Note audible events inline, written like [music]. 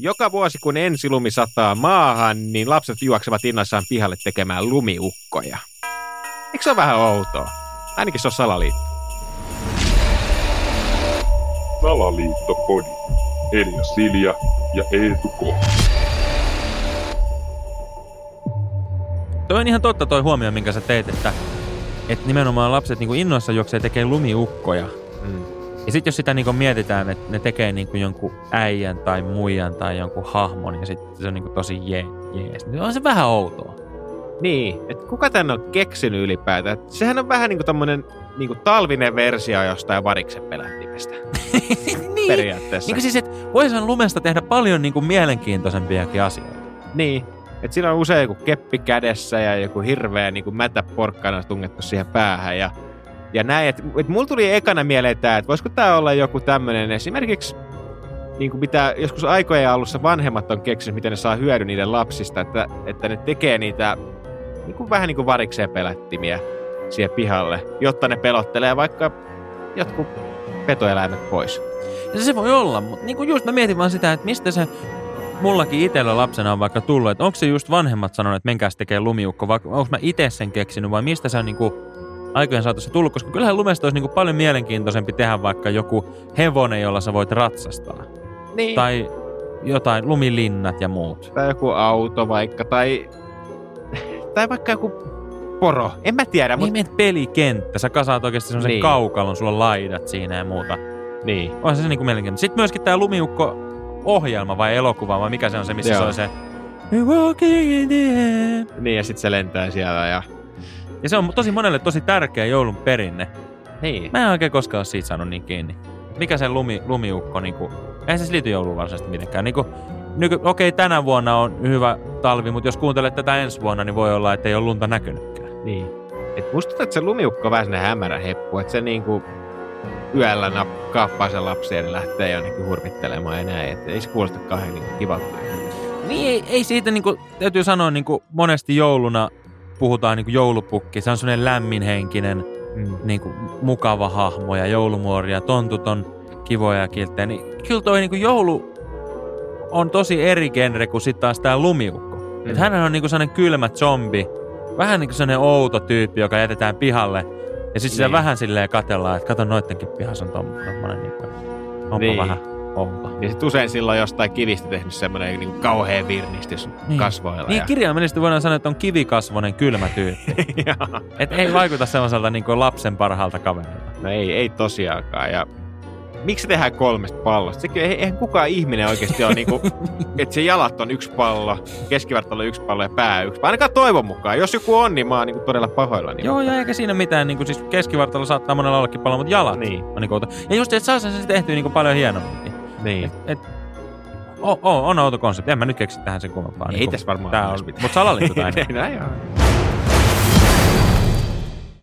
joka vuosi kun ensilumi sataa maahan, niin lapset juoksevat innoissaan pihalle tekemään lumiukkoja. Eikö se ole vähän outoa? Ainakin se on salaliitto. Salaliittopodi. Elia Silja ja Eetu K. Toi on ihan totta toi huomio, minkä sä teit, että, että nimenomaan lapset niin innoissa juoksee tekee lumiukkoja. Mm. Ja sitten jos sitä niin mietitään, että ne tekee niin jonkun äijän tai muijan tai jonkun hahmon ja sitten se on niin tosi je, jees, niin on se vähän outoa. Niin, että kuka tän on keksinyt ylipäätään? Et sehän on vähän niinku tommonen niinku talvinen versio jostain variksen pelättimestä. [laughs] niin. Periaatteessa. Niin siis, että voisihan lumesta tehdä paljon niin kuin mielenkiintoisempiakin asioita. Niin. Että siinä on usein joku keppi kädessä ja joku hirveä niin mätä porkkana tungettu siihen päähän ja, ja näin. Että et mulla tuli ekana mieleen tämä, että voisiko tämä olla joku tämmöinen esimerkiksi niin kuin mitä joskus aikojen alussa vanhemmat on keksinyt, miten ne saa hyödy niiden lapsista, että, että ne tekee niitä niin kuin vähän niin kuin varikseen pelättimiä siihen pihalle, jotta ne pelottelee vaikka jotkut petoeläimet pois. Ja se voi olla, mutta niin kuin just mä mietin vaan sitä, että mistä se mullakin itsellä lapsena on vaikka tullut, että onko se just vanhemmat sanonut, että menkääs tekee lumiukko, vai onko mä itse sen keksinyt, vai mistä se on niin kuin aikojen saatossa tullut, koska kyllähän lumesta olisi niin kuin paljon mielenkiintoisempi tehdä vaikka joku hevonen, jolla sä voit ratsastaa. Niin. Tai jotain lumilinnat ja muut. Tai joku auto vaikka, tai, tai vaikka joku poro. En mä tiedä, Niin mutta... pelikenttä, sä kasaat oikeasti semmoisen Niin. niin. kaukalon, sulla on laidat siinä ja muuta. Niin. On se, se niinku mielenkiintoista. Sitten myöskin tämä lumiukko ohjelma vai elokuva vai mikä se on se, missä Joo. se on se We walking in the air. Niin, ja sitten se lentää siellä ja... Ja se on tosi monelle tosi tärkeä joulun perinne. Niin. Mä en oikein koskaan ole siitä saanut niin kiinni. Mikä se lumi, lumiukko, niinku, eihän se liity jouluun varsinaisesti mitenkään. Niinku, nyky, okei, tänä vuonna on hyvä talvi, mutta jos kuuntelet tätä ensi vuonna, niin voi olla, että ei ole lunta näkynytkään. Niin. Et musta tuntuu, että se lumiukko on vähän hämärä heppu, että se niinku yöllä nap- kaappaa sen lapsen ja ne lähtee jonnekin hurvittelemaan ja näin. Et ei se kuulosta kauhean niinku kivalta. Niin ei, ei siitä, niinku, täytyy sanoa, niinku, monesti jouluna puhutaan niinku joulupukki. Se on sellainen lämminhenkinen, Mm. niinku, mukava hahmo ja joulumuori ja tontut on kivoja ja kilttejä. Niin kyllä toi niinku, joulu on tosi eri genre kuin sitten taas tää lumiukko. Mm. Et hän on niinku sellainen kylmä zombi, vähän niinku sellainen outo tyyppi, joka jätetään pihalle. Ja sitten sitä Niin. vähän silleen katellaan, että kato noittenkin pihassa on tom- tommonen niinku, onpa Niin. vähän outo. Ja sit usein silloin jostain kivistä tehnyt semmoinen niinku kauhean virnistys Niin. kasvoilla. Niin ja... kirjaimellisesti voidaan sanoa, että on kivikasvonen kylmä tyyppi. [laughs] Et ei vaikuta semmoiselta niin lapsen parhaalta kaverilta. No ei, ei tosiaankaan. Ja miksi tehdään kolmesta pallosta? Sekin, ei- eihän kukaan ihminen oikeasti ole niinku, [laughs] että se jalat on yksi pallo, keskivartalo yksi pallo ja pää yksi pallo. Ainakaan toivon mukaan. Jos joku on, niin mä oon niinku todella pahoillani. Joo, ja eikä siinä mitään, niin kuin, siis keskivartalo saattaa monella ollakin paljon, mutta jalat Niin. on niin outo. Ja just, että saa sen tehtyä niin paljon hienomminkin. Niin. Et, o, o, on outo konsepti. En mä nyt keksi tähän sen kummempaa. Ei niin tässä varmaan Tää on, mutta salaliitto. [laughs] Näin on.